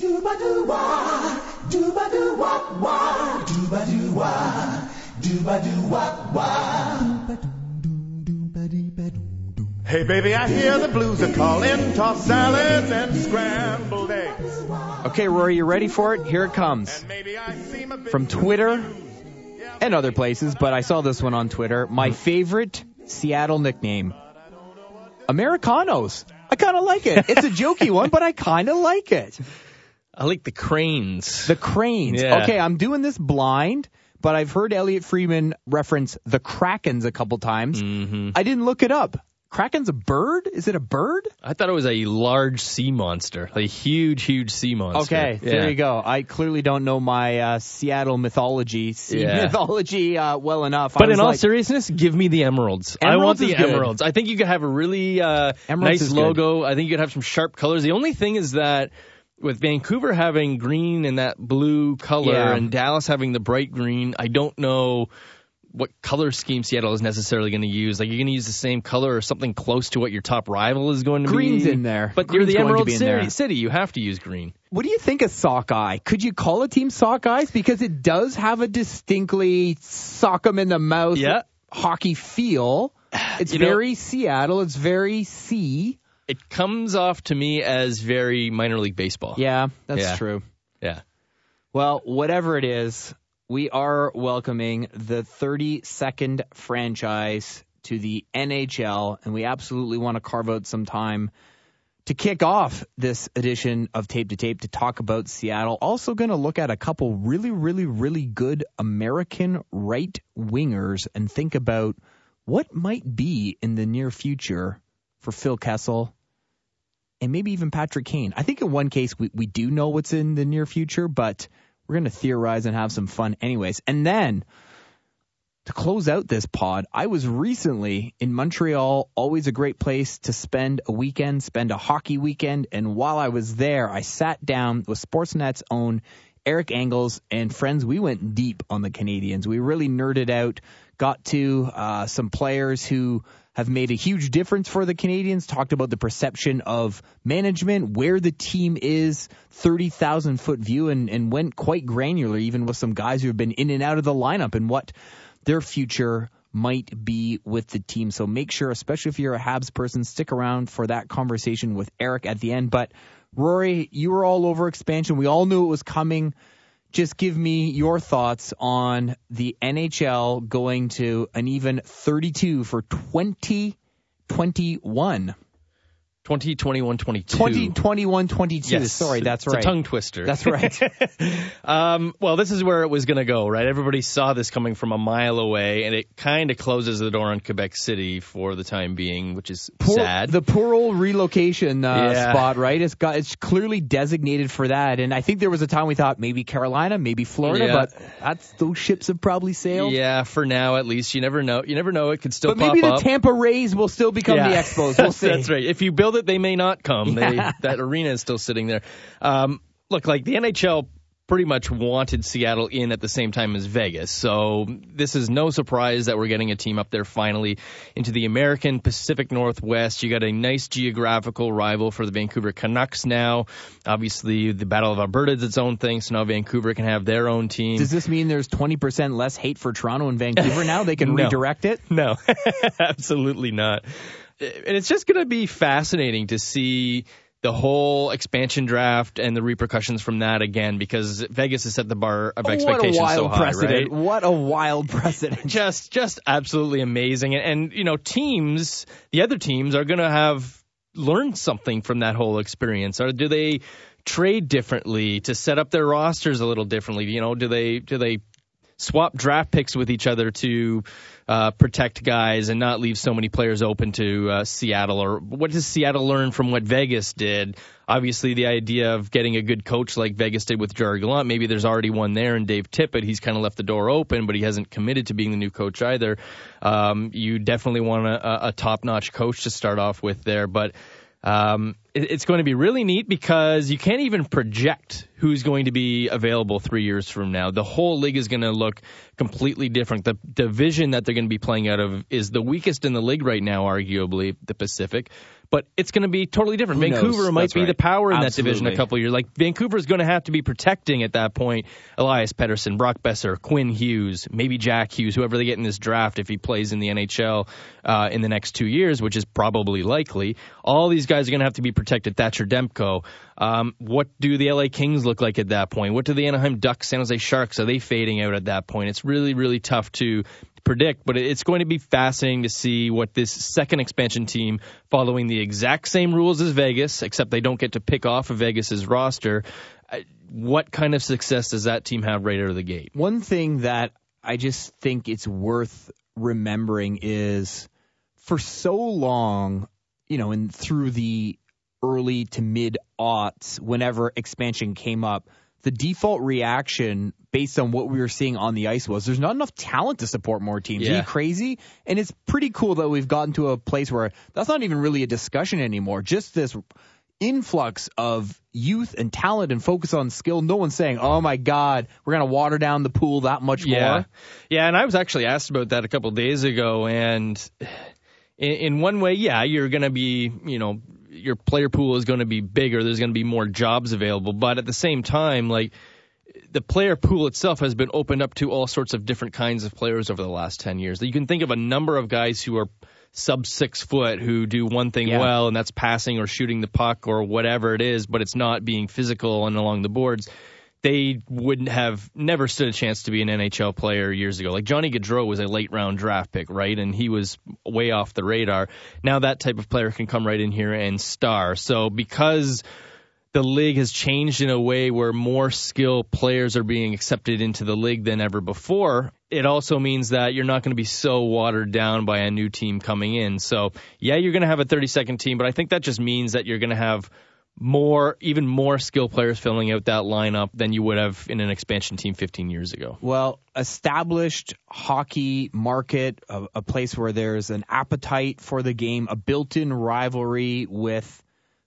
Dooba doo dooba doo wah wah, dooba doo wah, dooba doo wah wah. Hey baby, I hear the blues are calling, toss salads and scrambled eggs. Okay, Rory, you ready for it? Here it comes. And maybe I seem a bit From Twitter and other places, but I saw this one on Twitter. My favorite Seattle nickname Americanos. I kind of like it. It's a jokey one, but I kind of like it. I like the cranes. The Cranes. Yeah. Okay, I'm doing this blind, but I've heard Elliotte Friedman reference the Krakens a couple times. hmm I didn't look it up. Kraken's a bird? Is it a bird? I thought it was a large sea monster, a huge, huge sea monster. Okay, Yeah. there you go. I clearly don't know my uh, Seattle mythology, sea Yeah. mythology uh, well enough. But in all like, seriousness, give me the emeralds. I want the good. emeralds. I think you could have a really uh, Emeralds nice is good. logo. I think you could have some sharp colors. The only thing is that with Vancouver having green and that blue color Yeah. and Dallas having the bright green, I don't know what color scheme Seattle is necessarily going to use. Like you're going to use the same color or something close to what your top rival is going to Green's be. in there. But Green's you're the Emerald city, city. You have to use green. What do you think of Sockeye? Could you call a team Sockeyes? Because it does have a distinctly sock 'em in the mouth Yeah. hockey feel. It's You know- very Seattle. It's very C. It comes off to me as very minor league baseball. Yeah, that's Yeah. true. Yeah. Well, whatever it is, we are welcoming the 32nd franchise to the NHL, and we absolutely want to carve out some time to kick off this edition of Tape to Tape to talk about Seattle. Also, going to look at a couple really, really, really good American right wingers and think about what might be in the near future for Phil Kessel and maybe even Patrick Kane. I think in one case we, we do know what's in the near future, but we're going to theorize and have some fun anyways. And then to close out this pod, I was recently in Montreal, always a great place to spend a weekend, spend a hockey weekend. And while I was there, I sat down with Sportsnet's own Eric Engels and friends. We went deep on the Canadiens. We really nerded out, got to uh, some players who have made a huge difference for the Canadiens, talked about the perception of management, where the team is, 30,000 foot view, and, and went quite granular, even with some guys who have been in and out of the lineup and what their future might be with the team. So make sure, especially if you're a Habs person, stick around for that conversation with Eric at the end. But Rory, you were all over expansion. We all knew it was coming. Just give me your thoughts on the NHL going to an even 32 for 2021. 2021 22. 2021 22. Yes. Sorry, that's it's right. a tongue twister. That's right. um, well, this is where it was going to go, right? Everybody saw this coming from a mile away, and it kind of closes the door on Quebec City for the time being, which is Poor, sad. The poor old relocation uh, Yeah. spot, right? It's got it's clearly designated for that. And I think there was a time we thought maybe Carolina, maybe Florida, Yeah. but that's those ships have probably sailed. yeah, for now at least. You never know. You never know. It could still But maybe the up. Tampa Rays will still become Yeah. the Expos. We'll see. That's right. If you build it, they may not come. They, that arena is still sitting there. Um, look, like the NHL pretty much wanted Seattle in at the same time as Vegas. So this is no surprise that we're getting a team up there finally into the American Pacific Northwest. You got a nice geographical rival for the Vancouver Canucks now. Obviously, the Battle of Alberta is its own thing, so now Vancouver can have their own team. Does this mean there's 20% less hate for Toronto and Vancouver now? They can No. redirect it? No, absolutely not. Uh, and it's just going to be fascinating to see the whole expansion draft and the repercussions from that again because Vegas has set the bar of expectations what a wild so high, precedent. right? What a wild precedent. Just, just absolutely amazing. And, and you know, teams, the other teams are going to have learned something from that whole experience. Or do they trade differently to set up their rosters a little differently? You know, do they, do they swap draft picks with each other to uh, protect guys and not leave so many players open to uh, Seattle? Or what does Seattle learn from what Vegas did? Obviously, the idea of getting a good coach like Vegas did with Jerry Gallant, maybe there's already one there in Dave Tippett. He's kind of left the door open, but he hasn't committed to being the new coach either. Um, you definitely want a, a top notch coach to start off with there, but. Um, it's going to be really neat because you can't even project who's going to be available three years from now. The whole league is going to look completely different. The division that they're going to be playing out of is the weakest in the league right now, arguably the Pacific. But it's going to be totally different. Who knows? Vancouver might That's be right. the power in that division a couple of years. Like Vancouver is going to have to be protecting at that point Elias Pettersson, Brock Boeser, Quinn Hughes, maybe Jack Hughes, whoever they get in this draft if he plays in the NHL uh, in the next two years, which is probably likely. All these guys are going to have to be protected. Thatcher Demko. Um, what do the LA Kings look like at that point? What do the Anaheim Ducks, San Jose Sharks, are they fading out at that point? It's really, really tough to predict, but it's going to be fascinating to see what this second expansion team, following the exact same rules as Vegas, except they don't get to pick off of Vegas's roster. uh, What kind of success does that team have right out of the gate? One thing that I just think it's worth remembering is for so long, you know, and through the early to mid aughts, whenever expansion came up, the default reaction based on what we were seeing on the ice was there's not enough talent to support more teams. Are you crazy? And it's pretty cool that we've gotten to a place where that's not even really a discussion anymore. Just this influx of youth and talent and focus on skill. No one's saying, "Oh my God, we're gonna water down the pool that much Yeah, more." yeah, and I was actually asked about that a couple of days ago, and in, in one way, yeah, you're going to be, you know, your player pool is going to be bigger. There's going to be more jobs available, but at the same time, like the player pool itself has been opened up to all sorts of different kinds of players over the last 10 years. You can think of a number of guys who are sub six foot who do one thing Yeah. well, and that's passing or shooting the puck or whatever it is, but it's not being physical and along the boards. They wouldn't have never stood a chance to be an NHL player years ago. Like Johnny Gaudreau was a late round draft pick, right? And he was way off the radar. Now that type of player can come right in here and star. So because the league has changed in a way where more skilled players are being accepted into the league than ever before. It also means that you're not going to be so watered down by a new team coming in. So, yeah, you're going to have a 30 second team, but I think that just means that you're going to have more, even more skilled players filling out that lineup than you would have in an expansion team 15 years ago. Well, established hockey market, a, a place where there's an appetite for the game, a built-in rivalry with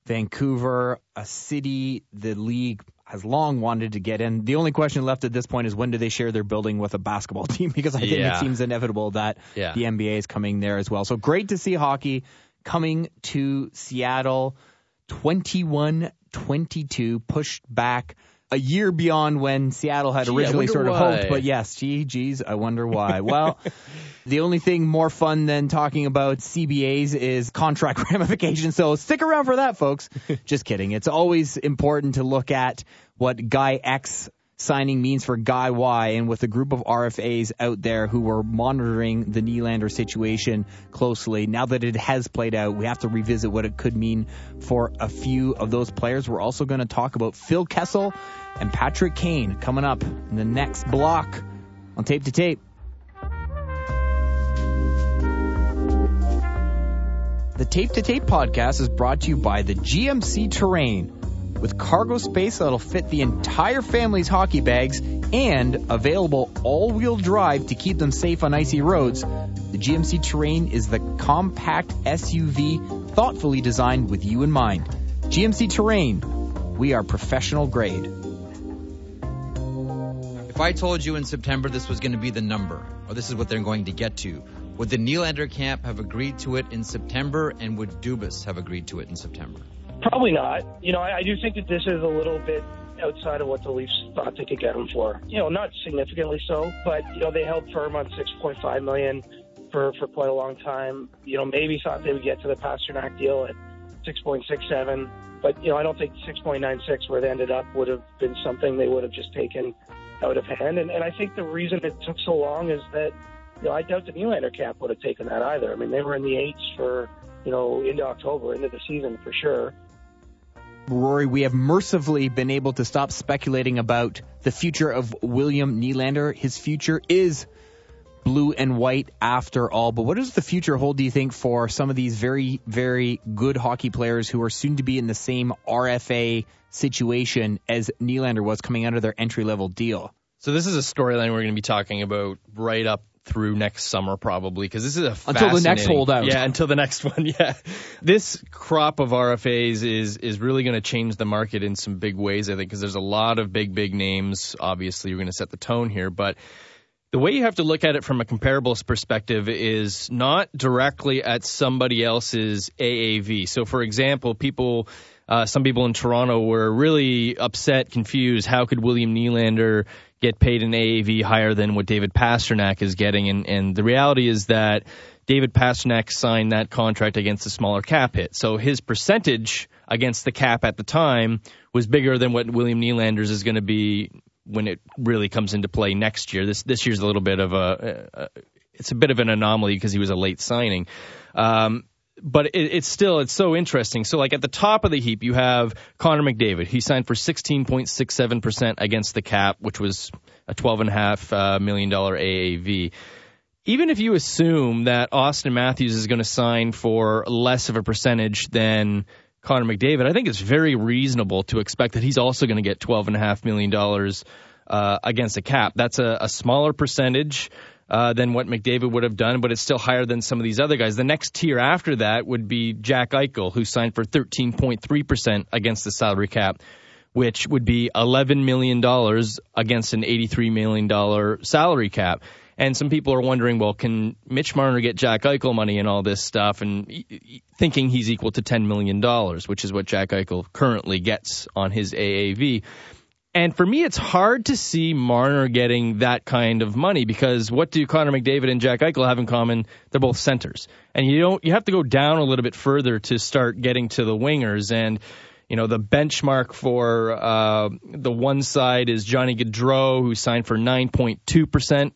Vancouver, a city the league has long wanted to get in. The only question left at this point is when do they share their building with a basketball team? Because I think Yeah. it seems inevitable that Yeah. the NBA is coming there as well. So great to see hockey coming to Seattle. 21-22 pushed back a year beyond when Seattle had Gee, originally sort of why. hoped. But yes, gee, geez, I wonder why. well, the only thing more fun than talking about CBAs is contract ramifications. So stick around for that, folks. Just kidding. It's always important to look at what Guy X signing means for Guy Y. And with a group of RFAs out there who were monitoring the Nylander situation closely, now that it has played out, we have to revisit what it could mean for a few of those players. We're also going to talk about Phil Kessel and Patrick Kane coming up in the next block on Tape to Tape. The Tape to Tape podcast is brought to you by the GMC Terrain. With cargo space that'll fit the entire family's hockey bags and available all wheel drive to keep them safe on icy roads, the GMC Terrain is the compact SUV thoughtfully designed with you in mind. GMC Terrain, we are professional grade. If I told you in September this was going to be the number, or this is what they're going to get to, would the Nylander camp have agreed to it in September, and would Dubas have agreed to it in September? Probably not. You know, I, I do think that this is a little bit outside of what the Leafs thought they could get him for. You know, not significantly so, but you know they held firm on 6.5 million for for quite a long time. You know, maybe thought they would get to the Pastrnak deal at 6.67, but you know I don't think 6.96 where they ended up would have been something they would have just taken out of hand. And, and I think the reason it took so long is that you know I doubt the Nylander camp would have taken that either. I mean, they were in the eights for you know into October, into the season for sure. Rory, we have mercifully been able to stop speculating about the future of William Nylander. His future is blue and white after all. But what does the future hold, do you think, for some of these very, very good hockey players who are soon to be in the same RFA situation as Nylander was coming out of their entry level deal? So this is a storyline we're going to be talking about right up through next summer probably because this is a Until the next holdout. Yeah, until the next one. Yeah, this crop of RFAs is is really going to change the market in some big ways. I think because there's a lot of big big names. Obviously, you're going to set the tone here, but the way you have to look at it from a comparables perspective is not directly at somebody else's AAV. So, for example, people, uh, some people in Toronto were really upset, confused. How could William Nylander get paid an AAV higher than what David Pastrnak is getting? And, and the reality is that David Pastrnak signed that contract against a smaller cap hit. So his percentage against the cap at the time was bigger than what William Nylander's is going to be when it really comes into play next year. This this year's a little bit of a, a it's a bit of an anomaly because he was a late signing. Um, but it, it's still it's so interesting. So like at the top of the heap, you have Connor McDavid. He signed for 16.67 percent against the cap, which was a 12.5 uh, million dollar AAV. Even if you assume that Auston Matthews is going to sign for less of a percentage than Connor McDavid, I think it's very reasonable to expect that he's also going to get $12.5 million uh, against the cap. That's a, a smaller percentage uh, than what McDavid would have done, but it's still higher than some of these other guys. The next tier after that would be Jack Eichel, who signed for 13.3% against the salary cap, which would be $11 million against an $83 million salary cap. And some people are wondering, well, can Mitch Marner get Jack Eichel money and all this stuff? And thinking he's equal to $10 million, which is what Jack Eichel currently gets on his AAV. And for me, it's hard to see Marner getting that kind of money because what do Connor McDavid and Jack Eichel have in common? They're both centers, and you don't. You have to go down a little bit further to start getting to the wingers. And you know the benchmark for uh, the one side is Johnny Gaudreau, who signed for 9.2 percent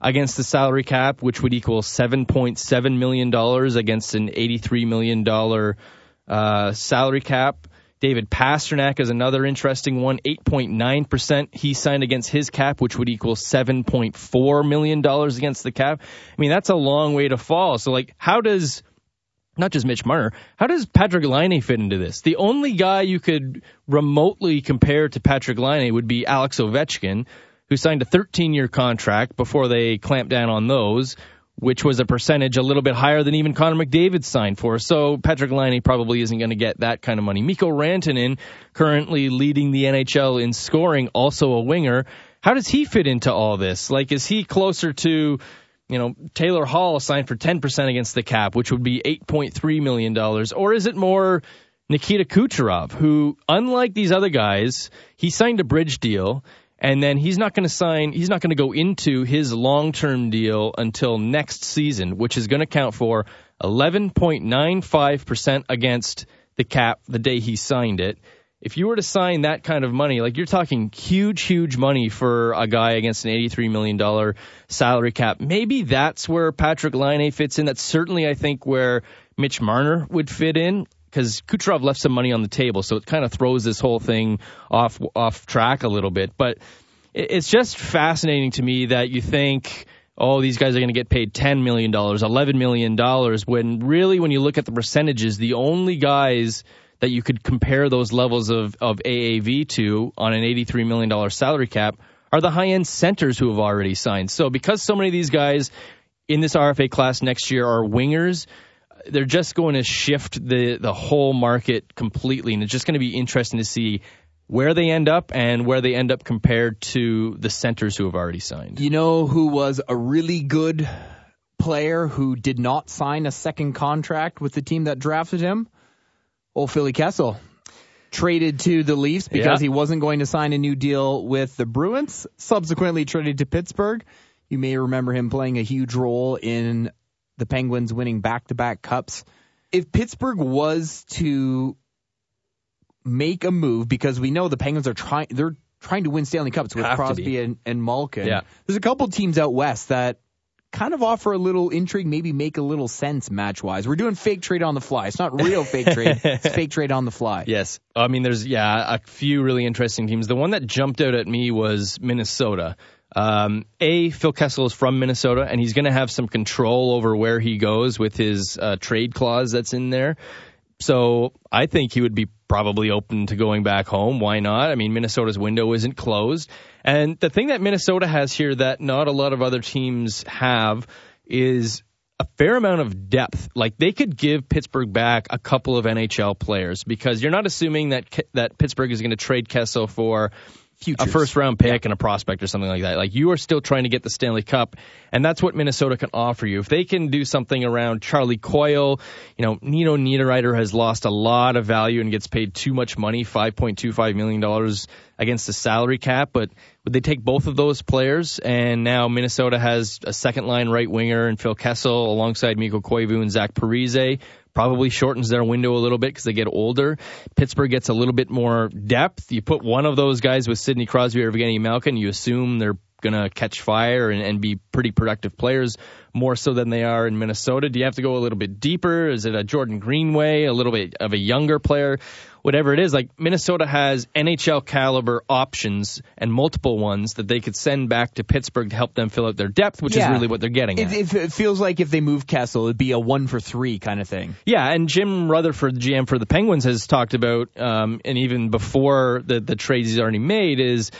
against the salary cap, which would equal 7.7 million dollars against an 83 million dollar uh, salary cap. David Pastrnak is another interesting one, 8.9%. He signed against his cap, which would equal $7.4 million against the cap. I mean, that's a long way to fall. So, like, how does, not just Mitch Marner, how does Patrick Laine fit into this? The only guy you could remotely compare to Patrick Laine would be Alex Ovechkin, who signed a 13 year contract before they clamped down on those which was a percentage a little bit higher than even Connor McDavid signed for. So Patrick Laine probably isn't going to get that kind of money. Mikko Rantanen, currently leading the NHL in scoring, also a winger. How does he fit into all this? Like, is he closer to, you know, Taylor Hall signed for 10% against the cap, which would be $8.3 million? Or is it more Nikita Kucherov, who, unlike these other guys, he signed a bridge deal and then he's not going to sign he's not going to go into his long-term deal until next season which is going to count for 11.95% against the cap the day he signed it. If you were to sign that kind of money like you're talking huge huge money for a guy against an 83 million dollar salary cap. Maybe that's where Patrick Laine fits in. That's certainly I think where Mitch Marner would fit in because Kucherov left some money on the table, so it kind of throws this whole thing off off track a little bit. But it- it's just fascinating to me that you think, oh, these guys are going to get paid ten million dollars, eleven million dollars, when really, when you look at the percentages, the only guys that you could compare those levels of of AAV to on an eighty three million dollar salary cap are the high end centers who have already signed. So because so many of these guys in this RFA class next year are wingers they're just going to shift the the whole market completely, and it's just going to be interesting to see where they end up and where they end up compared to the centers who have already signed. You know who was a really good player who did not sign a second contract with the team that drafted him? Old Philly Kessel. Traded to the Leafs because Yeah. he wasn't going to sign a new deal with the Bruins. Subsequently traded to Pittsburgh. You may remember him playing a huge role in the Penguins winning back-to-back cups. If Pittsburgh was to make a move because we know the Penguins are trying they're trying to win Stanley Cups with Have Crosby and, and Malkin. Yeah. There's a couple teams out west that kind of offer a little intrigue, maybe make a little sense match wise. We're doing fake trade on the fly. It's not real fake trade. It's fake trade on the fly. Yes. I mean, there's, yeah, a few really interesting teams. The one that jumped out at me was Minnesota. Um, a, Phil Kessel is from Minnesota, and he's going to have some control over where he goes with his uh, trade clause that's in there. So I think he would be probably open to going back home. Why not? I mean, Minnesota's window isn't closed. And the thing that Minnesota has here that not a lot of other teams have is a fair amount of depth. Like they could give Pittsburgh back a couple of NHL players because you're not assuming that that Pittsburgh is going to trade Kessel for Futures. a first round pick and a prospect or something like that. Like you are still trying to get the Stanley Cup, and that's what Minnesota can offer you. If they can do something around Charlie Coyle, you know, Nino Niederreiter has lost a lot of value and gets paid too much money, five point two five million dollars against the salary cap. But would they take both of those players? And now Minnesota has a second line right winger and Phil Kessel alongside Mikko Koivu and Zach Parise probably shortens their window a little bit because they get older. Pittsburgh gets a little bit more depth. You put one of those guys with Sidney Crosby or Evgeny Malkin, you assume they're going to catch fire and, and be pretty productive players more so than they are in Minnesota. Do you have to go a little bit deeper? Is it a Jordan Greenway, a little bit of a younger player? Whatever it is, like Minnesota has NHL caliber options and multiple ones that they could send back to Pittsburgh to help them fill out their depth, which Yeah. is really what they're getting It, at. it, feels like if they move Kessel, it'd be a one for three kind of thing. Yeah, and Jim Rutherford, the GM for the Penguins, has talked about, um, and even before the the trades he's already made, is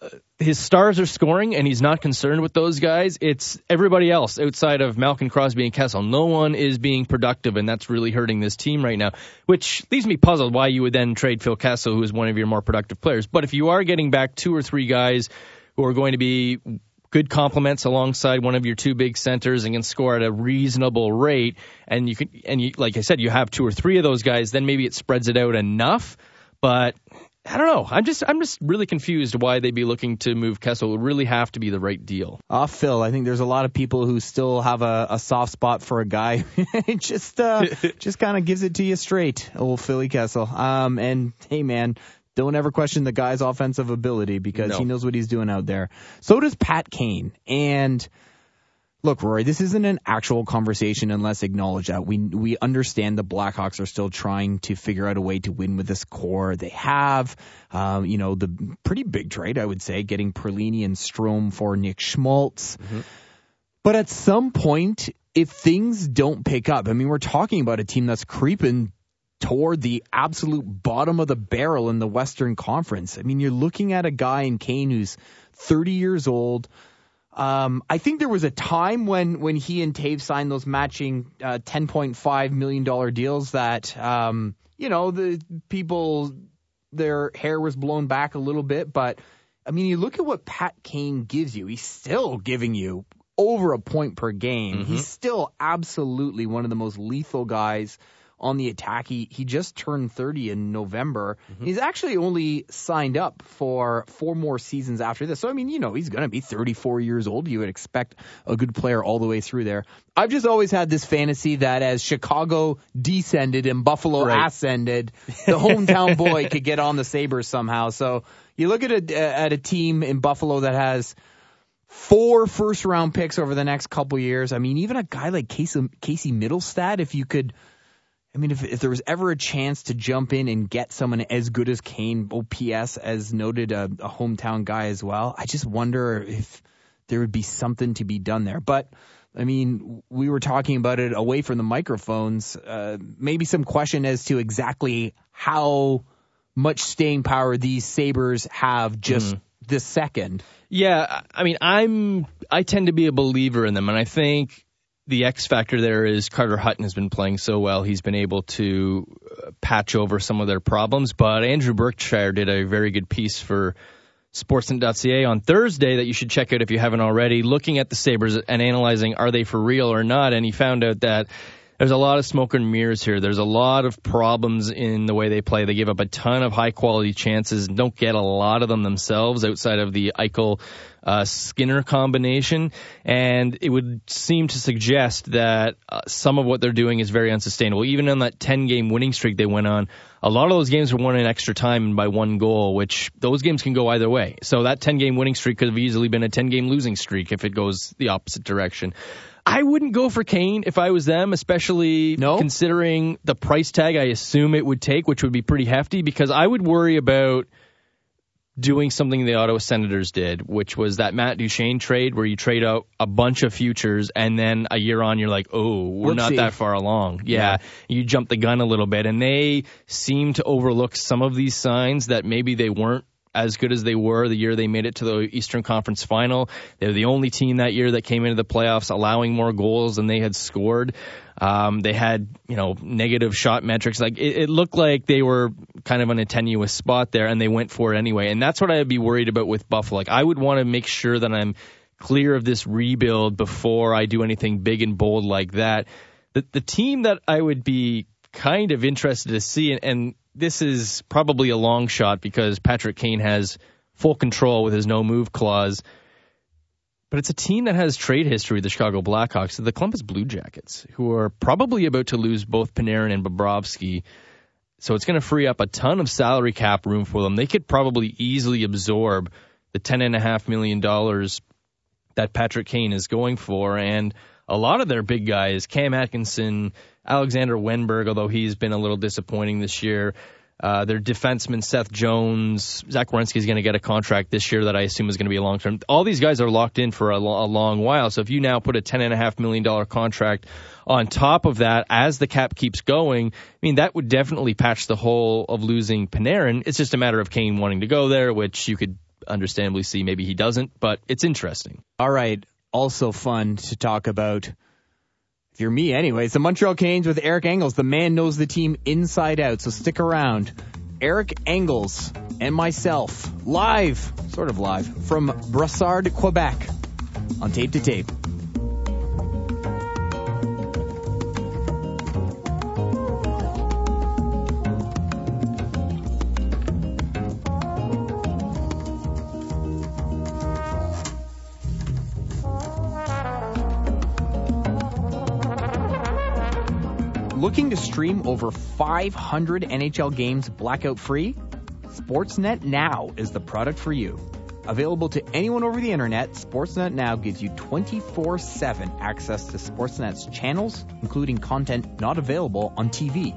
uh, his stars are scoring, and he's not concerned with those guys. It's everybody else outside of Malkin Crosby and Kessel. No one is being productive, and that's really hurting this team right now. Which leaves me puzzled why you would then trade Phil Kessel, who is one of your more productive players. But if you are getting back two or three guys who are going to be good complements alongside one of your two big centers and can score at a reasonable rate and you can and you like I said you have two or three of those guys then maybe it spreads it out enough but I don't know I'm just I'm just really confused why they'd be looking to move Kessel it would really have to be the right deal Uh, Phil, I think there's a lot of people who still have a, a soft spot for a guy. It just uh, just kind of gives it to you straight, old Philly Kessel. Um, and hey, man, don't ever question the guy's offensive ability because No. he knows what he's doing out there. So does Pat Kane. And look, Rory, this isn't an actual conversation unless acknowledge that we we understand the Blackhawks are still trying to figure out a way to win with this core they have. Um, you know, the pretty big trade I would say, getting Perlini and Strome for Nick Schmaltz. But at some point, if things don't pick up, I mean, we're talking about a team that's creeping toward the absolute bottom of the barrel in the Western Conference. I mean, you're looking at a guy in Kane who's 30 years old. Um, I think there was a time when, when he and Toews signed those matching uh, $10.5 million deals that, um, you know, the people, their hair was blown back a little bit. But, I mean, you look at what Pat Kane gives you. He's still giving you over a point per game. He's still absolutely one of the most lethal guys on the attack. He he just turned 30 in November. Mm-hmm. He's actually only signed up for four more seasons after this. So I mean, you know, he's going to be 34 years old. You would expect a good player all the way through there. I've just always had this fantasy that as Chicago descended and Buffalo Right. ascended, the hometown boy could get on the Sabres somehow. So you look at a at a team in Buffalo that has four first round picks over the next couple years. I mean, even a guy like Casey, Casey Mittelstadt, if you could, I mean, if, if there was ever a chance to jump in and get someone as good as Kane, OPS, as noted, a, a hometown guy as well, I just wonder if there would be something to be done there. But I mean, we were talking about it away from the microphones. Uh, maybe some question as to exactly how much staying power these Sabres have just this second. Yeah, I mean, I'm I tend to be a believer in them, and I think the X factor there is Carter Hutton has been playing so well. He's been able to uh, patch over some of their problems. But Andrew Berkshire did a very good piece for Sportsnet.ca on Thursday that you should check out if you haven't already, looking at the Sabres and analyzing are they for real or not. And he found out that there's a lot of smoke and mirrors here. There's a lot of problems in the way they play. They give up a ton of high quality chances, and don't get a lot of them themselves outside of the Eichel uh, Skinner combination. And it would seem to suggest that uh, some of what they're doing is very unsustainable. Even on that 10 game winning streak they went on, a lot of those games were won in extra time by one goal, which those games can go either way. So that 10 game winning streak could have easily been a 10 game losing streak if it goes the opposite direction. I wouldn't go for Kane if I was them, especially No? considering the price tag I assume it would take, which would be pretty hefty, because I would worry about doing something the Ottawa Senators did, which was that Matt Duchene trade where you trade out a bunch of futures and then a year on you're like, oh, we're not that far along. Yeah, you jump the gun a little bit, and they seem to overlook some of these signs that maybe they weren't as good as they were the year they made it to the Eastern Conference Final. They were the only team that year that came into the playoffs allowing more goals than they had scored. Um, they had, you know, negative shot metrics. Like it, it looked like they were kind of in a tenuous spot there, and they went for it anyway. And that's what I'd be worried about with Buffalo. Like I would want to make sure that I'm clear of this rebuild before I do anything big and bold like that. The the team that I would be kind of interested to see, and, and this is probably a long shot because Patrick Kane has full control with his no move clause. But it's a team that has trade history, the Chicago Blackhawks, the Columbus Blue Jackets, who are probably about to lose both Panarin and Bobrovsky. So it's going to free up a ton of salary cap room for them. They could probably easily absorb the ten and a half million dollars that Patrick Kane is going for, and a lot of their big guys, Cam Atkinson, Alexander Wennberg, although he's been a little disappointing this year. Uh, their defenseman Seth Jones, Zach Werenski is going to get a contract this year that I assume is going to be a long term. All these guys are locked in for a, lo- a long while. So if you now put a ten and a half million dollar contract on top of that, as the cap keeps going, I mean that would definitely patch the hole of losing Panarin. It's just a matter of Kane wanting to go there, which you could understandably see maybe he doesn't, but it's interesting. All right. Also fun to talk about. If you're me, anyways, the Montreal Canadiens with Eric Engels. The man knows the team inside out, so stick around. Eric Engels and myself, live, sort of live, from Brossard, Quebec, on tape to tape. Looking to stream over 500 NHL games blackout free? Sportsnet Now is the product for you. Available to anyone over the internet, Sportsnet Now gives you 24 7 access to Sportsnet's channels, including content not available on TV.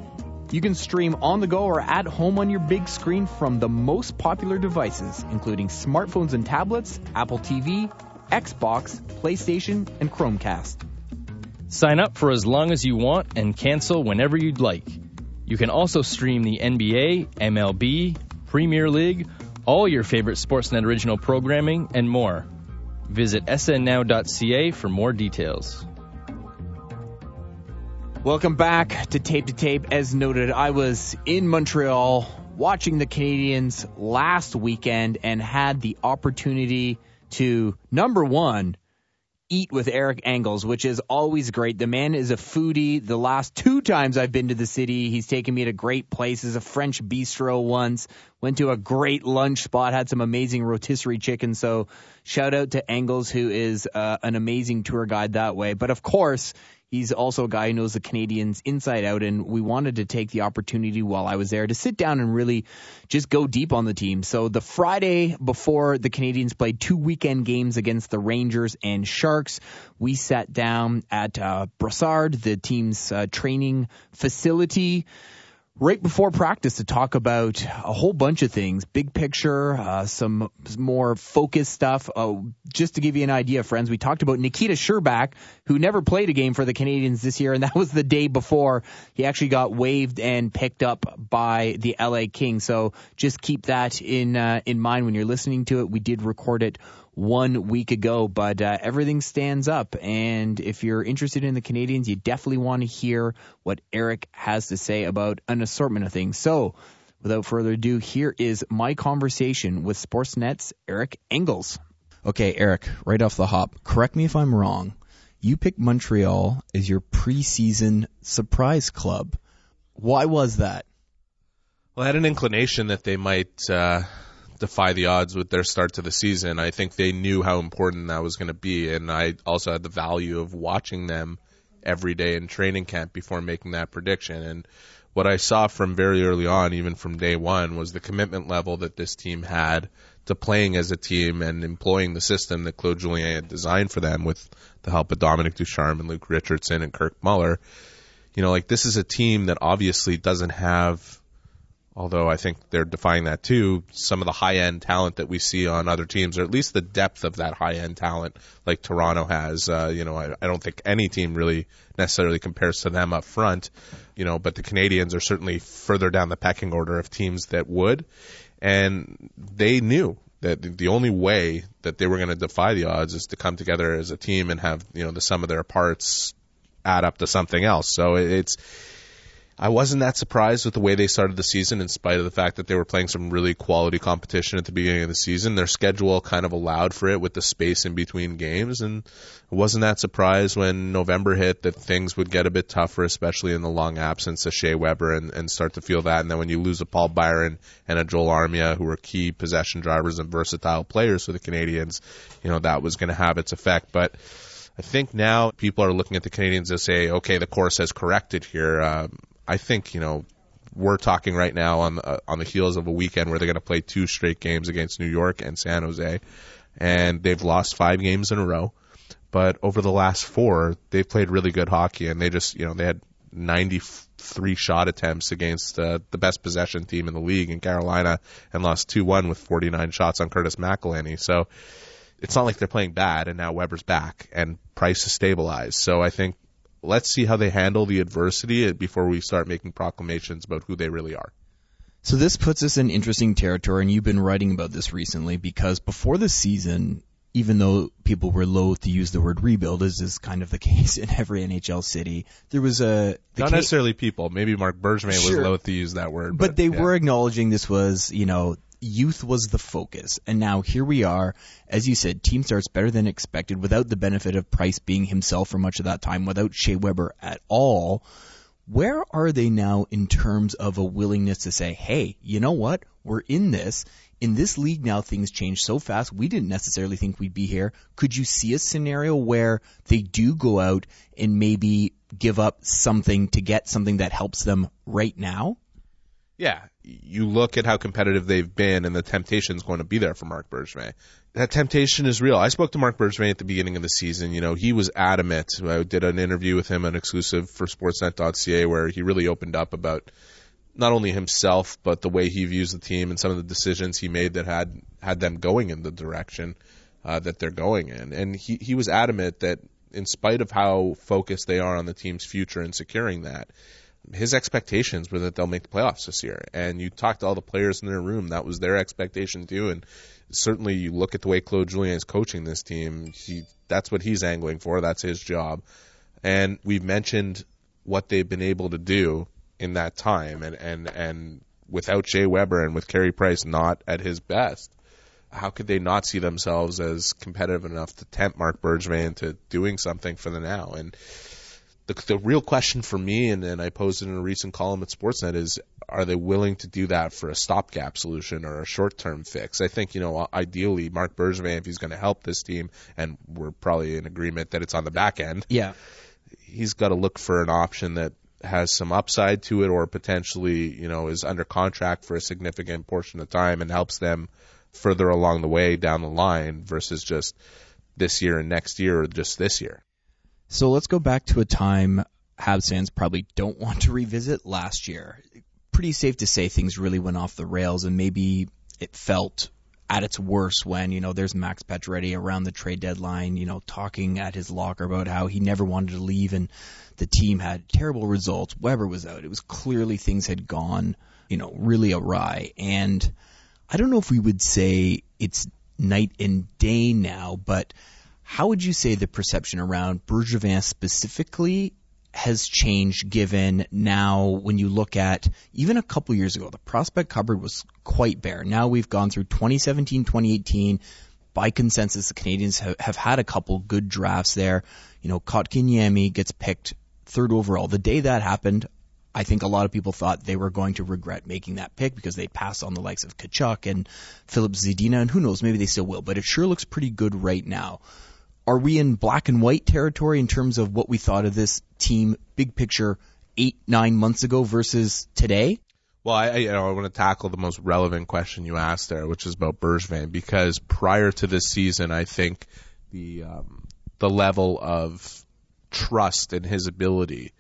You can stream on the go or at home on your big screen from the most popular devices, including smartphones and tablets, Apple TV, Xbox, PlayStation, and Chromecast. Sign up for as long as you want and cancel whenever you'd like. You can also stream the NBA, MLB, Premier League, all your favorite Sportsnet original programming, and more. Visit snnow.ca for more details. Welcome back to Tape to Tape. As noted, I was in Montreal watching the Canadiens last weekend and had the opportunity to, number one, eat with Eric Engels, which is always great. The man is a foodie. The last two times I've been to the city, he's taken me to great places, a French bistro once, went to a great lunch spot, had some amazing rotisserie chicken. So shout out to Engels, who is uh, an amazing tour guide that way. But of course, He's also a guy who knows the Canadiens inside out, and we wanted to take the opportunity while I was there to sit down and really just go deep on the team. So the Friday before the Canadiens played two weekend games against the Rangers and Sharks, we sat down at uh, Brossard, the team's uh, training facility right before practice to talk about a whole bunch of things, big picture, uh, some more focused stuff. Uh, just to give you an idea, friends, we talked about Nikita Scherbak, who never played a game for the Canadiens this year, and that was the day before he actually got waived and picked up by the LA Kings. So just keep that in uh, in mind when you're listening to it. We did record it one week ago, but uh, everything stands up. And if you're interested in the Canadiens, you definitely want to hear what Eric has to say about an assortment of things. So, without further ado, here is my conversation with Sportsnet's Eric Engels. Okay, Eric, right off the hop, correct me if I'm wrong. You picked Montreal as your preseason surprise club. Why was that? Well, I had an inclination that they might uh, defy the odds with their start to the season. I think they knew how important that was going to be, and I also had the value of watching them every day in training camp before making that prediction. And what I saw from very early on, even from day one, was the commitment level that this team had to playing as a team and employing the system that Claude Julien had designed for them with the help of Dominique Ducharme and Luke Richardson and Kirk Muller. You know, like this is a team that obviously doesn't have although I think they're defying that too. Some of the high end talent that we see on other teams, or at least the depth of that high end talent, like Toronto has. Uh, you know, I, I don't think any team really necessarily compares to them up front. You know, but the Canadiens are certainly further down the pecking order of teams that would, and they knew that the only way that they were going to defy the odds is to come together as a team and have you know the sum of their parts add up to something else. So it's I wasn't that surprised with the way they started the season, in spite of the fact that they were playing some really quality competition at the beginning of the season. Their schedule kind of allowed for it with the space in between games, and I wasn't that surprised when November hit that things would get a bit tougher, especially in the long absence of Shea Weber, and, and start to feel that. And then when you lose a Paul Byron and a Joel Armia, who were key possession drivers and versatile players for the Canadiens, you know that was going to have its effect, but. I think now people are looking at the Canadiens and say, okay, the course has corrected here. Um, I think you know we're talking right now on uh, on the heels of a weekend where they're going to play two straight games against New York and San Jose, and they've lost five games in a row. But over the last four, they've played really good hockey, and they just you know they had 93 shot attempts against uh, the best possession team in the league in Carolina, and lost 2-1 with 49 shots on Curtis McElhinney. So it's not like they're playing bad, and now Weber's back, and Price is stabilized. So I think let's see how they handle the adversity before we start making proclamations about who they really are. So this puts us in interesting territory, and you've been writing about this recently because before the season, even though people were loath to use the word rebuild, as is kind of the case in every NHL city, there was a not necessarily people. Maybe Marc Bergevin Sure. was loath to use that word, but, they yeah. were acknowledging this was, you know, youth was the focus. And now here we are. As you said, team starts better than expected without the benefit of Price being himself for much of that time, without Shea Weber at all. Where are they now in terms of a willingness to say, hey, you know what? We're in this. In this league now, things change so fast. We didn't necessarily think we'd be here. Could you see a scenario where they do go out and maybe give up something to get something that helps them right now? Yeah, you look at how competitive they've been, and the temptation is going to be there for Marc Bergevin. That temptation is real. I spoke to Marc Bergevin at the beginning of the season. You know, he was adamant. I did an interview with him, an exclusive for Sportsnet.ca, where he really opened up about not only himself but the way he views the team and some of the decisions he made that had had them going in the direction uh, that they're going in. And he he was adamant that in spite of how focused they are on the team's future and securing that, his expectations were that they'll make the playoffs this year. And you talk to all the players in their room, that was their expectation too. And certainly you look at the way Claude Julien is coaching this team, he that's what he's angling for. That's his job. And we've mentioned what they've been able to do in that time and, and, and without Shea Weber and with Carey Price not at his best, how could they not see themselves as competitive enough to tempt Marc Bergevin into doing something for the now? And the, the real question for me, and, and I posed it in a recent column at Sportsnet, is are they willing to do that for a stopgap solution or a short term fix? I think, you know, ideally, Marc Bergevin, if he's going to help this team, and we're probably in agreement that it's on the back end, Yeah. he's got to look for an option that has some upside to it or potentially, you know, is under contract for a significant portion of time and helps them further along the way down the line versus just this year and next year or just this year. So let's go back to a time Habs probably don't want to revisit last year. Pretty safe to say things really went off the rails, and maybe it felt at its worst when you know there's Max Pacioretty around the trade deadline, you know, talking at his locker about how he never wanted to leave, and the team had terrible results. Weber was out. It was clearly things had gone, you know, really awry, and I don't know if we would say it's night and day now, but how would you say the perception around Bergevin specifically has changed given now when you look at even a couple years ago, the prospect cupboard was quite bare. Now we've gone through 2017, 2018. By consensus, the Canadiens have, have had a couple good drafts there. You know, Kotkaniemi gets picked third overall. The day that happened, I think a lot of people thought they were going to regret making that pick because they passed on the likes of Tkachuk and Filip Zadina, and who knows, maybe they still will. But it sure looks pretty good right now. Are we in black and white territory in terms of what we thought of this team, big picture, eight, nine months ago versus today? Well, I, you know, I want to tackle the most relevant question you asked there, which is about Bergevin, because prior to this season, I think the um, the level of trust in his ability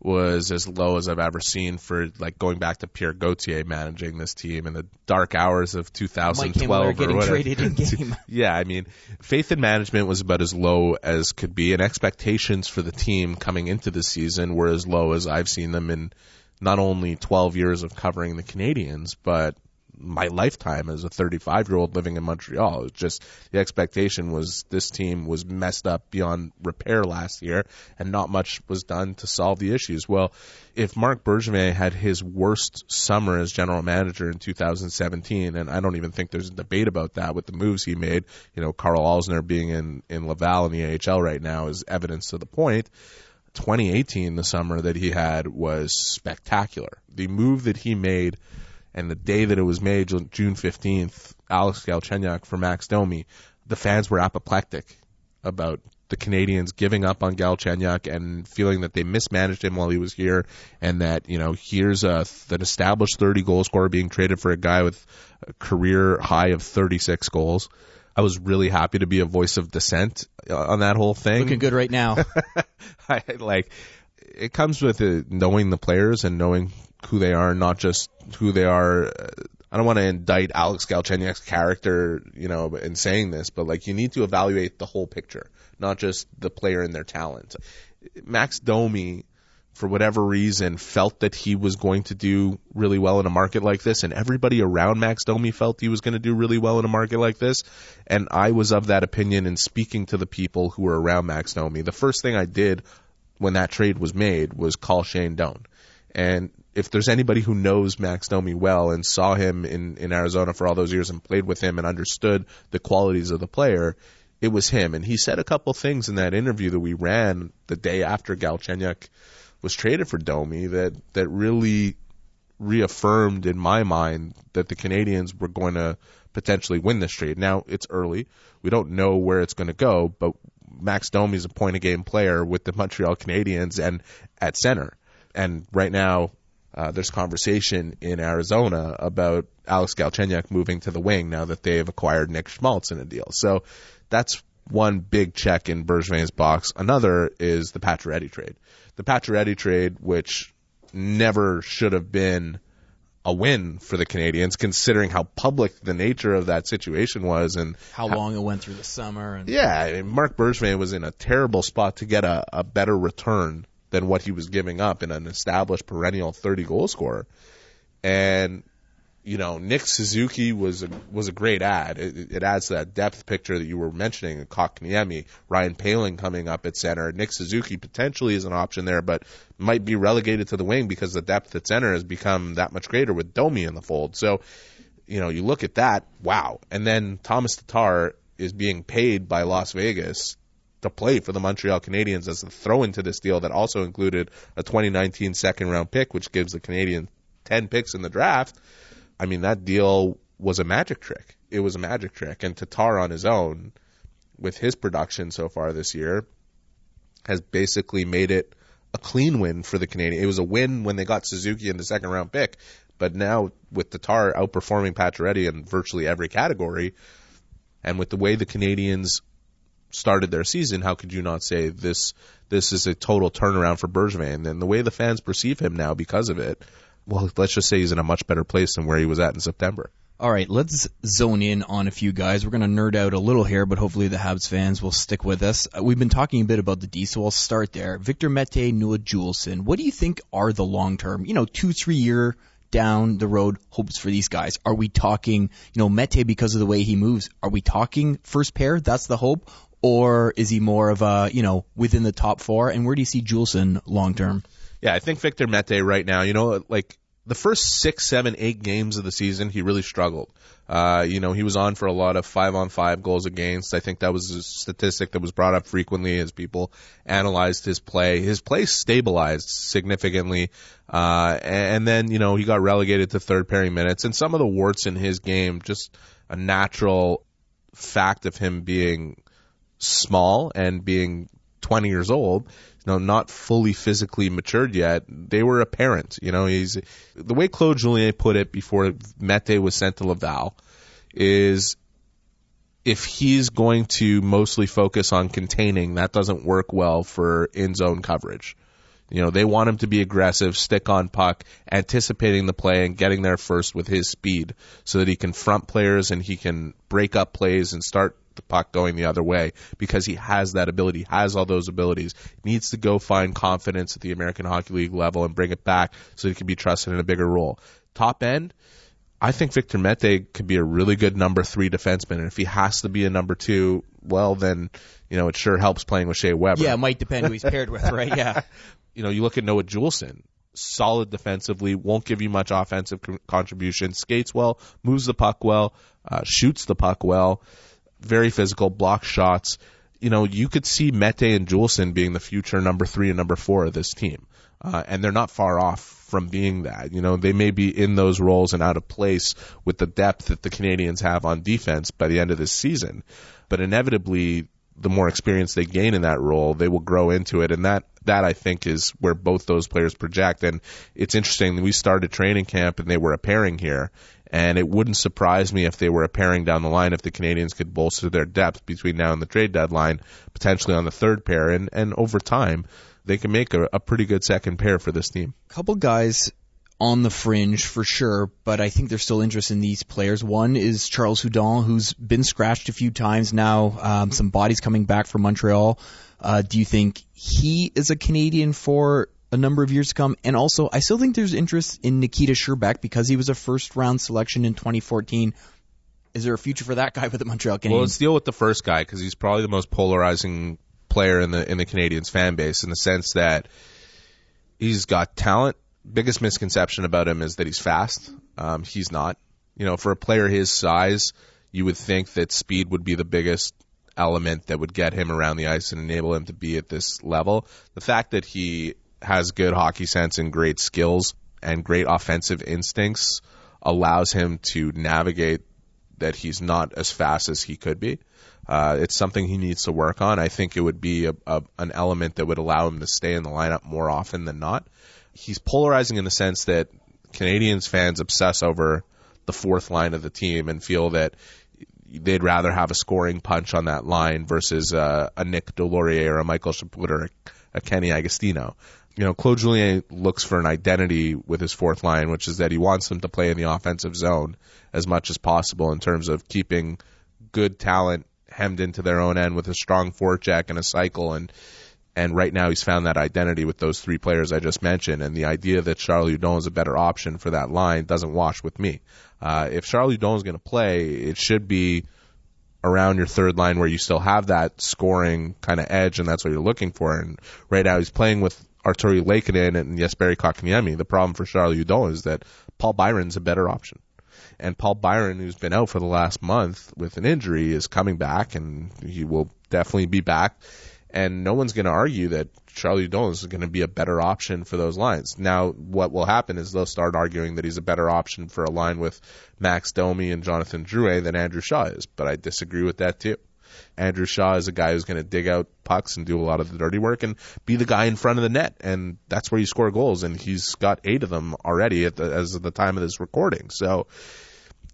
was as low as I've ever seen for like going back to Pierre Gauthier managing this team in the dark hours of Mike 2012 Himmler or getting whatever. traded in game. Yeah, I mean, faith in management was about as low as could be, and expectations for the team coming into the season were as low as I've seen them in not only 12 years of covering the Canadiens, but my lifetime as a 35 year old living in Montreal. It was just the expectation was this team was messed up beyond repair last year, and not much was done to solve the issues. Well, if Marc Bergevin had his worst summer as general manager in 2017, and I don't even think there's a debate about that with the moves he made, you know, Karl Alzner being in, in Laval in the AHL right now is evidence to the point. 2018, the summer that he had was spectacular. The move that he made and the day that it was made, June 15th, Alex Galchenyuk for Max Domi, the fans were apoplectic about the Canadiens giving up on Galchenyuk and feeling that they mismanaged him while he was here, and that you know here's a an established 30 goal scorer being traded for a guy with a career high of 36 goals. I was really happy to be a voice of dissent uh, on that whole thing. Looking good right now. I like it comes with uh, knowing the players and knowing who they are, not just who they are. Uh, I don't want to indict Alex Galchenyuk's character, you know, in saying this, but like you need to evaluate the whole picture, not just the player and their talent. Max Domi, for whatever reason, felt that he was going to do really well in a market like this, and everybody around Max Domi felt he was going to do really well in a market like this. And I was of that opinion in speaking to the people who were around Max Domi. The first thing I did when that trade was made was call Shane Doan. And if there's anybody who knows Max Domi well and saw him in, in Arizona for all those years and played with him and understood the qualities of the player, it was him. And he said a couple things in that interview that we ran the day after Galchenyuk was traded for Domi that, that really reaffirmed in my mind that the Canadiens were going to potentially win this trade. Now it's early. We don't know where it's going to go, but Max Domi is a point of game player with the Montreal Canadiens and at center. And right now, uh, there's conversation in Arizona about Alex Galchenyuk moving to the wing now that they've acquired Nick Schmaltz in a deal. So that's one big check in Bergevin's box. Another is the Pacioretty trade. The Pacioretty trade, which never should have been a win for the Canadiens, considering how public the nature of that situation was and How long it went through the summer. And yeah, I mean, Marc Bergevin was in a terrible spot to get a, a better return than what he was giving up in an established perennial 30 goal scorer. And you know, Nick Suzuki was a was a great ad. It, it adds to that depth picture that you were mentioning. Kotkaniemi, Ryan Poehling coming up at center. Nick Suzuki potentially is an option there, but might be relegated to the wing because the depth at center has become that much greater with Domi in the fold. So, you know, you look at that, wow. And then Thomas Tatar is being paid by Las Vegas to play for the Montreal Canadiens as a throw into this deal that also included a 2019 second round pick, which gives the Canadian 10 picks in the draft. I mean, that deal was a magic trick. It was a magic trick. And Tatar on his own, with his production so far this year, has basically made it a clean win for the Canadian. It was a win when they got Suzuki in the second round pick, but now with Tatar outperforming Pacioretty in virtually every category, and with the way the Canadiens started their season, how could you not say this this is a total turnaround for Bergevin? And the way the fans perceive him now because of it, well, let's just say he's in a much better place than where he was at in September. All right, let's zone in on a few guys. We're going to nerd out a little here, but hopefully the Habs fans will stick with us. Uh, we've been talking a bit about the D, so I'll start there. Victor Mete, Noah Juulsen. What do you think are the long term, you know, two, three year down the road hopes for these guys? Are we talking, you know, Mete because of the way he moves? Are we talking first pair? That's the hope? Or is he more of a, you know, within the top four? And where do you see Juulsen long term? Yeah, I think Victor Mete right now, you know, like the first six, seven, eight games of the season, he really struggled. Uh, you know, he was on for a lot of five on five goals against. I think that was a statistic that was brought up frequently as people analyzed his play. His play stabilized significantly. Uh, and then, you know, he got relegated to third pairing minutes and some of the warts in his game, just a natural fact of him being small and being 20 years old, you know, not fully physically matured yet, they were apparent. You know, he's the way Claude Julien put it before Mete was sent to Laval is if he's going to mostly focus on containing, that doesn't work well for in zone coverage. You know, they want him to be aggressive, stick on puck, anticipating the play and getting there first with his speed so that he can front players and he can break up plays and start the puck going the other way because he has that ability, he has all those abilities. Needs to go find confidence at the American Hockey League level and bring it back so he can be trusted in a bigger role. Top end, I think Victor Mete could be a really good number three defenseman. And if he has to be a number two, well, then, you know, it sure helps playing with Shea Weber. Yeah, it might depend who he's paired with, right? Yeah. you know, you look at Noah Juulsen, solid defensively, won't give you much offensive contribution, skates well, moves the puck well, uh, shoots the puck well, very physical, block shots. You know, you could see Mete and Juulsen being the future number three and number four of this team. Uh, and they're not far off from being that. You know, they may be in those roles and out of place with the depth that the Canadiens have on defense by the end of this season. But inevitably, the more experience they gain in that role, they will grow into it. And that, that I think is where both those players project. And it's interesting. We started training camp and they were a pairing here. And it wouldn't surprise me if they were a pairing down the line if the Canadiens could bolster their depth between now and the trade deadline, potentially on the third pair. And, and over time, they can make a, a pretty good second pair for this team. couple guys on the fringe for sure, but I think there's still interest in these players. One is Charles Hudon, who's been scratched a few times now. Um, some bodies coming back from Montreal. Uh, do you think he is a Canadian for a number of years to come? And also, I still think there's interest in Nikita Scherbak because he was a first round selection in 2014. Is there a future for that guy with the Montreal Canadiens? Well, let's deal with the first guy because he's probably the most polarizing player in the in the Canadiens fan base in the sense that he's got talent. Biggest misconception about him is that he's fast. Um, he's not. You know, for a player his size, you would think that speed would be the biggest element that would get him around the ice and enable him to be at this level. The fact that he has good hockey sense and great skills and great offensive instincts allows him to navigate that he's not as fast as he could be. Uh, it's something he needs to work on. I think it would be a, a, an element that would allow him to stay in the lineup more often than not. He's polarizing in the sense that Canadiens fans obsess over the fourth line of the team and feel that they'd rather have a scoring punch on that line versus uh, a Nick Deslauriers or a Michael Chaput or a, a Kenny Agostino. You know, Claude Julien looks for an identity with his fourth line, which is that he wants them to play in the offensive zone as much as possible in terms of keeping good talent hemmed into their own end with a strong forecheck and a cycle. And and right now he's found that identity with those three players I just mentioned. And the idea that Charles Hudon is a better option for that line doesn't wash with me. Uh, if Charles Hudon is going to play, it should be around your third line where you still have that scoring kind of edge and that's what you're looking for. And right now he's playing with Artturi Lehkonen and Jesperi Kotkaniemi. The problem for Charlie Hudon is that Paul Byron's a better option and Paul Byron, who's been out for the last month with an injury, is coming back, and he will definitely be back. And no one's going to argue that Charlie Dolan is going to be a better option for those lines. Now, what will happen is they'll start arguing that he's a better option for a line with Max Domi and Jonathan Drouin than Andrew Shaw is, but I disagree with that too. Andrew Shaw is a guy who's going to dig out pucks and do a lot of the dirty work and be the guy in front of the net, and that's where you score goals. And he's got eight of them already the, as of the time of this recording. So,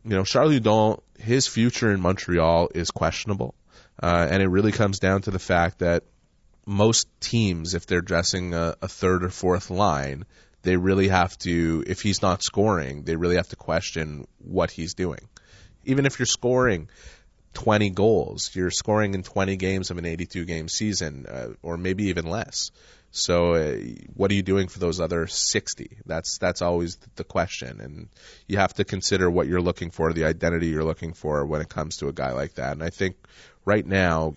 you know, Charlie Hudon, his future in Montreal is questionable, uh, and it really comes down to the fact that most teams, if they're dressing a, a third or fourth line, they really have to, if he's not scoring, they really have to question what he's doing. Even if you're scoring 20 goals, you're scoring in 20 games of an 82 game season, uh, or maybe even less. So, uh, what are you doing for those other 60? That's that's always the question, and you have to consider what you're looking for, the identity you're looking for when it comes to a guy like that. And I think right now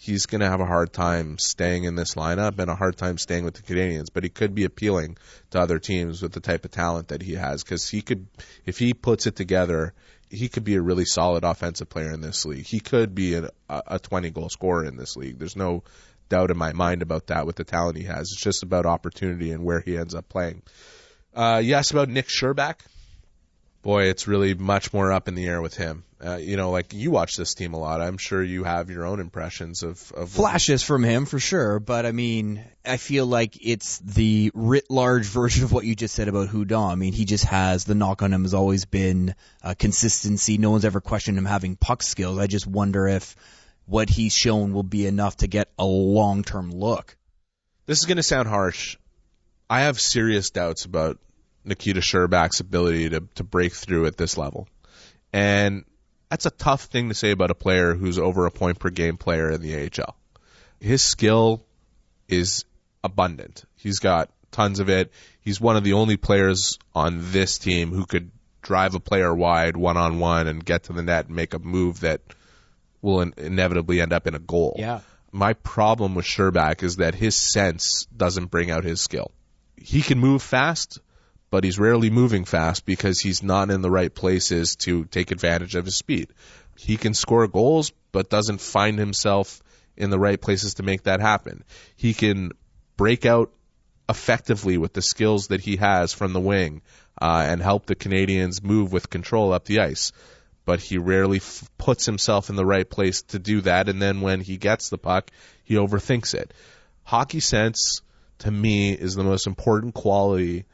he's going to have a hard time staying in this lineup and a hard time staying with the Canadiens, but he could be appealing to other teams with the type of talent that he has because he could, if he puts it together, he could be a really solid offensive player in this league. He could be a, a 20 goal scorer in this league. There's no doubt in my mind about that with the talent he has. It's just about opportunity and where he ends up playing. Uh, you asked about Nick Scherbak. Boy, it's really much more up in the air with him. Uh, you know, like you watch this team a lot. I'm sure you have your own impressions of, of flashes from him for sure, but I mean, I feel like it's the writ large version of what you just said about Hudon. I mean, he just has the knock on him has always been uh, consistency. No one's ever questioned him having puck skills. I just wonder if what he's shown will be enough to get a long term look. This is going to sound harsh, I have serious doubts about Nikita Scherbak's ability to, to break through at this level. And that's a tough thing to say about a player who's over a point per game player in the AHL. His skill is abundant. He's got tons of it. He's one of the only players on this team who could drive a player wide one on one and get to the net and make a move that will in- inevitably end up in a goal. Yeah. My problem with Scherbak is that his sense doesn't bring out his skill. He can move fast, but he's rarely moving fast because he's not in the right places to take advantage of his speed. He can score goals, but doesn't find himself in the right places to make that happen. He can break out effectively with the skills that he has from the wing uh, and help the Canadiens move with control up the ice. But he rarely f- puts himself in the right place to do that. And then when he gets the puck, he overthinks it. Hockey sense, to me, is the most important quality.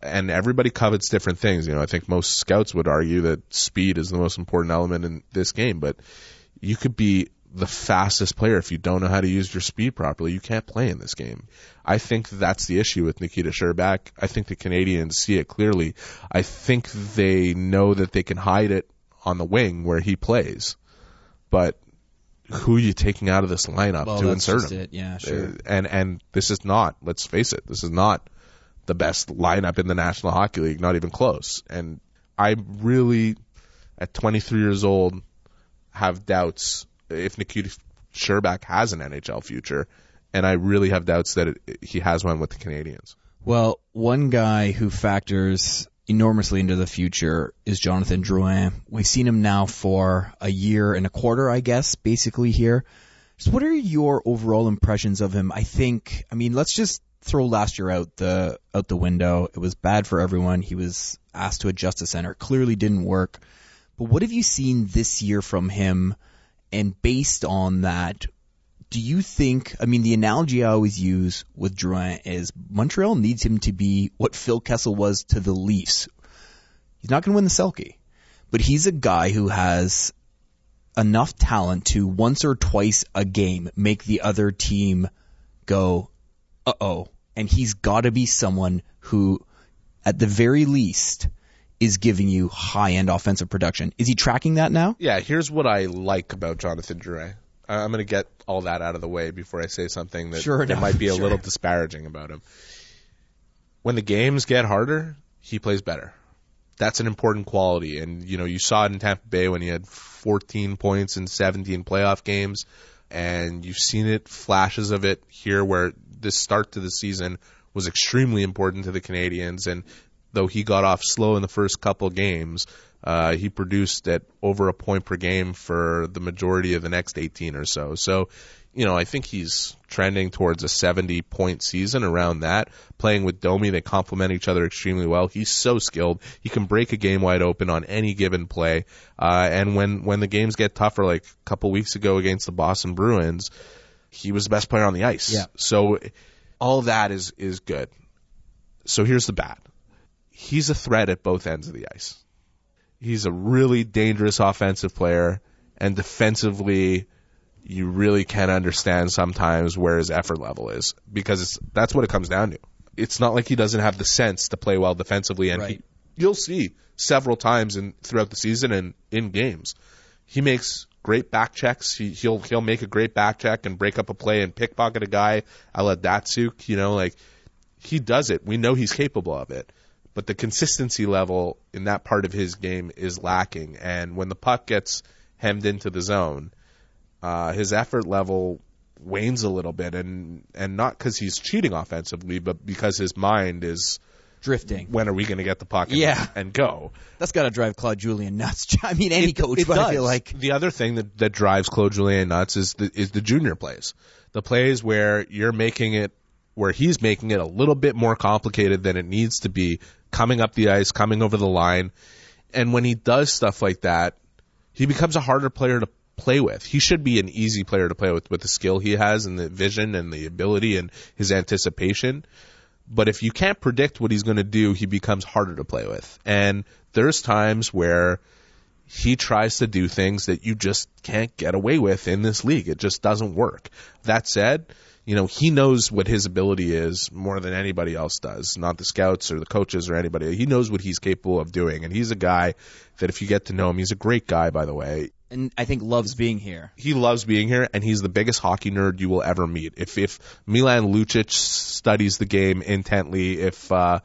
And everybody covets different things. You know, I think most scouts would argue that speed is the most important element in this game. But you could be the fastest player if you don't know how to use your speed properly. You can't play in this game. I think that's the issue with Nikita Scherbak. I think the Canadiens see it clearly. I think they know that they can hide it on the wing where he plays, but who are you taking out of this lineup Well, to insert him? it. Yeah, sure. Uh, and and this is not. Let's face it. This is not the best lineup in the National Hockey League. Not even close. And I really, at 23 years old, have doubts if Nikita Scherbak has an NHL future, and I really have doubts that it, he has one with the Canadiens. Well, one guy who factors enormously into the future is Jonathan Drouin. We've seen him now for a year and a quarter, I guess, basically here. So what are your overall impressions of him? I think, I mean, let's just throw last year out the out the window. It was bad for everyone. He was asked to adjust to center. Clearly didn't work. But what have you seen this year from him? And based on that, do you think, I mean, the analogy I always use with Drouin is Montreal needs him to be what Phil Kessel was to the Leafs. He's not going to win the Selke, but he's a guy who has enough talent to once or twice a game make the other team go, uh oh. And he's got to be someone who, at the very least, is giving you high end offensive production. Is he tracking that now? Yeah, here's what I like about Jonathan Drouin. I- I'm going to get all that out of the way before I say something that, Sure that might be a sure. little disparaging about him. When the games get harder, he plays better. That's an important quality, and you know you saw it in Tampa Bay when he had 14 points in 17 playoff games, and you've seen it flashes of it here where this start to the season was extremely important to the Canadiens, and though he got off slow in the first couple games, uh, he produced at over a point per game for the majority of the next 18 or so. So, you know, I think he's trending towards a 70 point season around that. Playing with Domi, they complement each other extremely well. He's so skilled. He can break a game wide open on any given play. Uh, and when, when the games get tougher, like a couple weeks ago against the Boston Bruins, he was the best player on the ice. Yeah. So all that is, is good. So here's the bad. He's a threat at both ends of the ice. He's a really dangerous offensive player, and defensively, you really can't understand sometimes where his effort level is because it's, that's what it comes down to. It's not like he doesn't have the sense to play well defensively, and Right. he, you'll see several times in throughout the season and in games, he makes great back checks. He, he'll he'll make a great back check and break up a play and pickpocket a guy. a la Datsyuk, you know, like he does it. We know he's capable of it. But the consistency level in that part of his game is lacking. And when the puck gets hemmed into the zone, uh, his effort level wanes a little bit. And, and not because he's cheating offensively, but because his mind is, Drifting. when are we going to get the puck and, Yeah. and go? That's got to drive Claude Julien nuts. I mean, any It- coach, it but I does. feel like the other thing that, that drives Claude Julien nuts is the is the junior plays, the plays where you're making it, where he's making it a little bit more complicated than it needs to be, coming up the ice, coming over the line, and when he does stuff like that, he becomes a harder player to play with. He should be an easy player to play with with the skill he has and the vision and the ability and his anticipation. But if you can't predict what he's going to do, he becomes harder to play with. And there's times where he tries to do things that you just can't get away with in this league. It just doesn't work. That said, you know, he knows what his ability is more than anybody else does, not the scouts or the coaches or anybody. He knows what he's capable of doing. And he's a guy that if you get to know him, he's a great guy, by the way. And I think loves being here. He loves being here, and he's the biggest hockey nerd you will ever meet. If if Milan Lucic studies the game intently, if uh,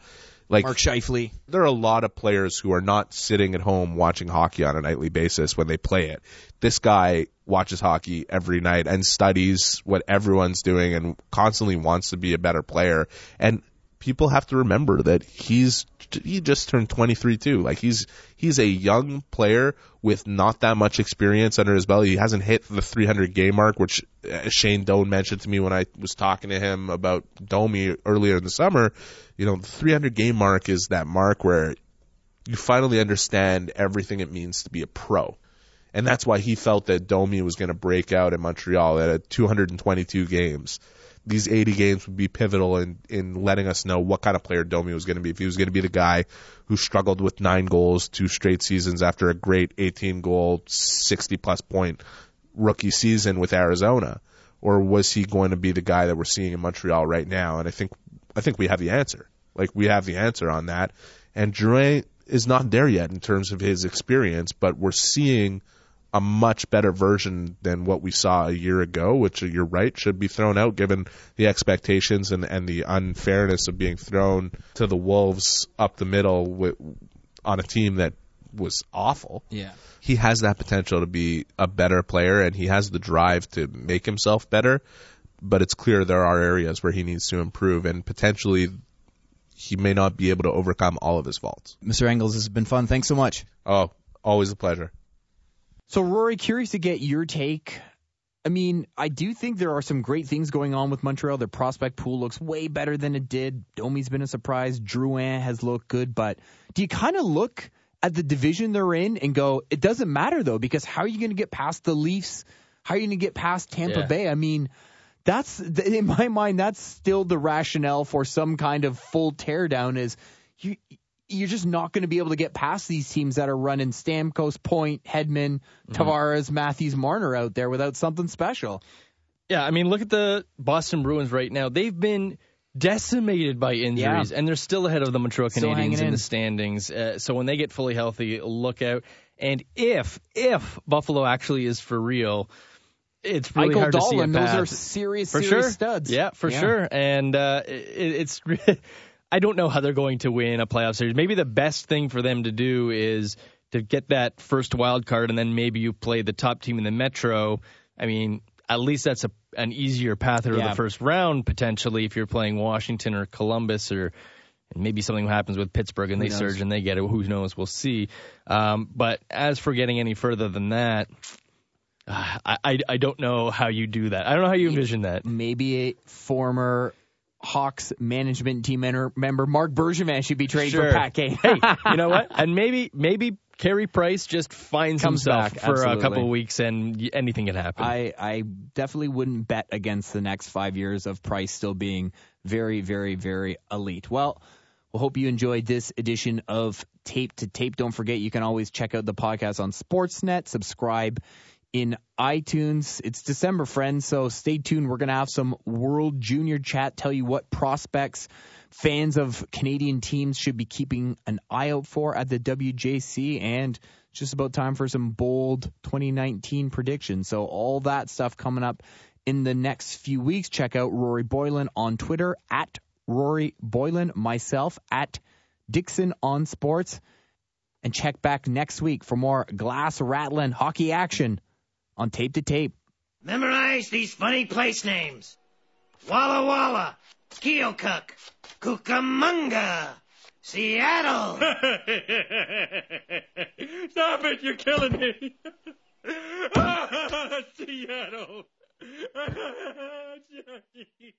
like Mark Scheifele. there are a lot of players who are not sitting at home watching hockey on a nightly basis when they play it. This guy watches hockey every night and studies what everyone's doing and constantly wants to be a better player. And people have to remember that he's he just turned 23 too. Like he's he's a young player with not that much experience under his belt. He hasn't hit the 300 game mark, which uh, Shane Doan mentioned to me when I was talking to him about Domi earlier in the summer. You know, the 300 game mark is that mark where you finally understand everything it means to be a pro. And that's why he felt that Domi was going to break out in Montreal at 222 games. These 80 games would be pivotal in, in letting us know what kind of player Domi was going to be. If he was going to be the guy who struggled with nine goals two straight seasons after a great 18 goal, 60 plus point rookie season with Arizona, or was he going to be the guy that we're seeing in Montreal right now? And I think I think we have the answer. Like we have the answer on that. And Drouin is not there yet in terms of his experience, but we're seeing a much better version than what we saw a year ago, which you're right should be thrown out given the expectations and and the unfairness of being thrown to the wolves up the middle with, on a team that was awful. Yeah. He has that potential to be a better player and he has the drive to make himself better, but it's clear there are areas where he needs to improve and potentially he may not be able to overcome all of his faults. Mr. Engels, this has been fun. Thanks so much. Oh, always a pleasure. So, Rory, curious to get your take. I mean, I do think there are some great things going on with Montreal. Their prospect pool looks way better than it did. Domi's been a surprise. Drouin has looked good, but do you kind of look at the division they're in and go, it doesn't matter though, because how are you going to get past the Leafs? How are you going to get past Tampa Yeah. Bay? I mean, that's in my mind, that's still the rationale for some kind of full teardown. Is you you're just not going to be able to get past these teams that are running Stamkos, Point, Hedman, Tavares, Matthews, Marner out there without something special. Yeah, I mean, look at the Boston Bruins right now. They've been decimated by injuries, and they're still ahead of the Montreal Canadiens in, in. the standings. Uh, so when they get fully healthy, look out. And if if Buffalo actually is for real, it's really Michael hard to see a Dolan, those are serious, for serious sure. studs. Yeah, for sure. And uh, it, it's I don't know how they're going to win a playoff series. Maybe the best thing for them to do is to get that first wild card, and then maybe you play the top team in the Metro. I mean, at least that's a an easier path through Yeah. the first round potentially if you're playing Washington or Columbus or. Maybe something happens with Pittsburgh and Who they knows? surge and they get it. Who knows? We'll see. Um, but as for getting any further than that, uh, I, I I don't know how you do that. I don't know how you envision that. Maybe a former Hawks management team member, Marc Bergevin should be traded Sure. for Pat Kane. hey, you know what? And maybe maybe Carey Price just finds Comes himself back, for a couple of weeks and anything can happen. I, I definitely wouldn't bet against the next five years of Price still being very, very, very elite. Well, we hope you enjoyed this edition of Tape to Tape. Don't forget, you can always check out the podcast on Sportsnet, subscribe in iTunes. It's December, friends, so stay tuned. We're going to have some World Junior chat, tell you what prospects fans of Canadian teams should be keeping an eye out for at the WJC and just about time for some bold 2019 predictions. So all that stuff coming up in the next few weeks. Check out Rory Boylen on Twitter at Rory Boylen, myself at Dixon on Sports, and check back next week for more glass rattling hockey action on Tape to Tape. Memorize these funny place names. Walla Walla, Keokuk, Cucamonga, Seattle. Stop it, you're killing me. Seattle. Jackie.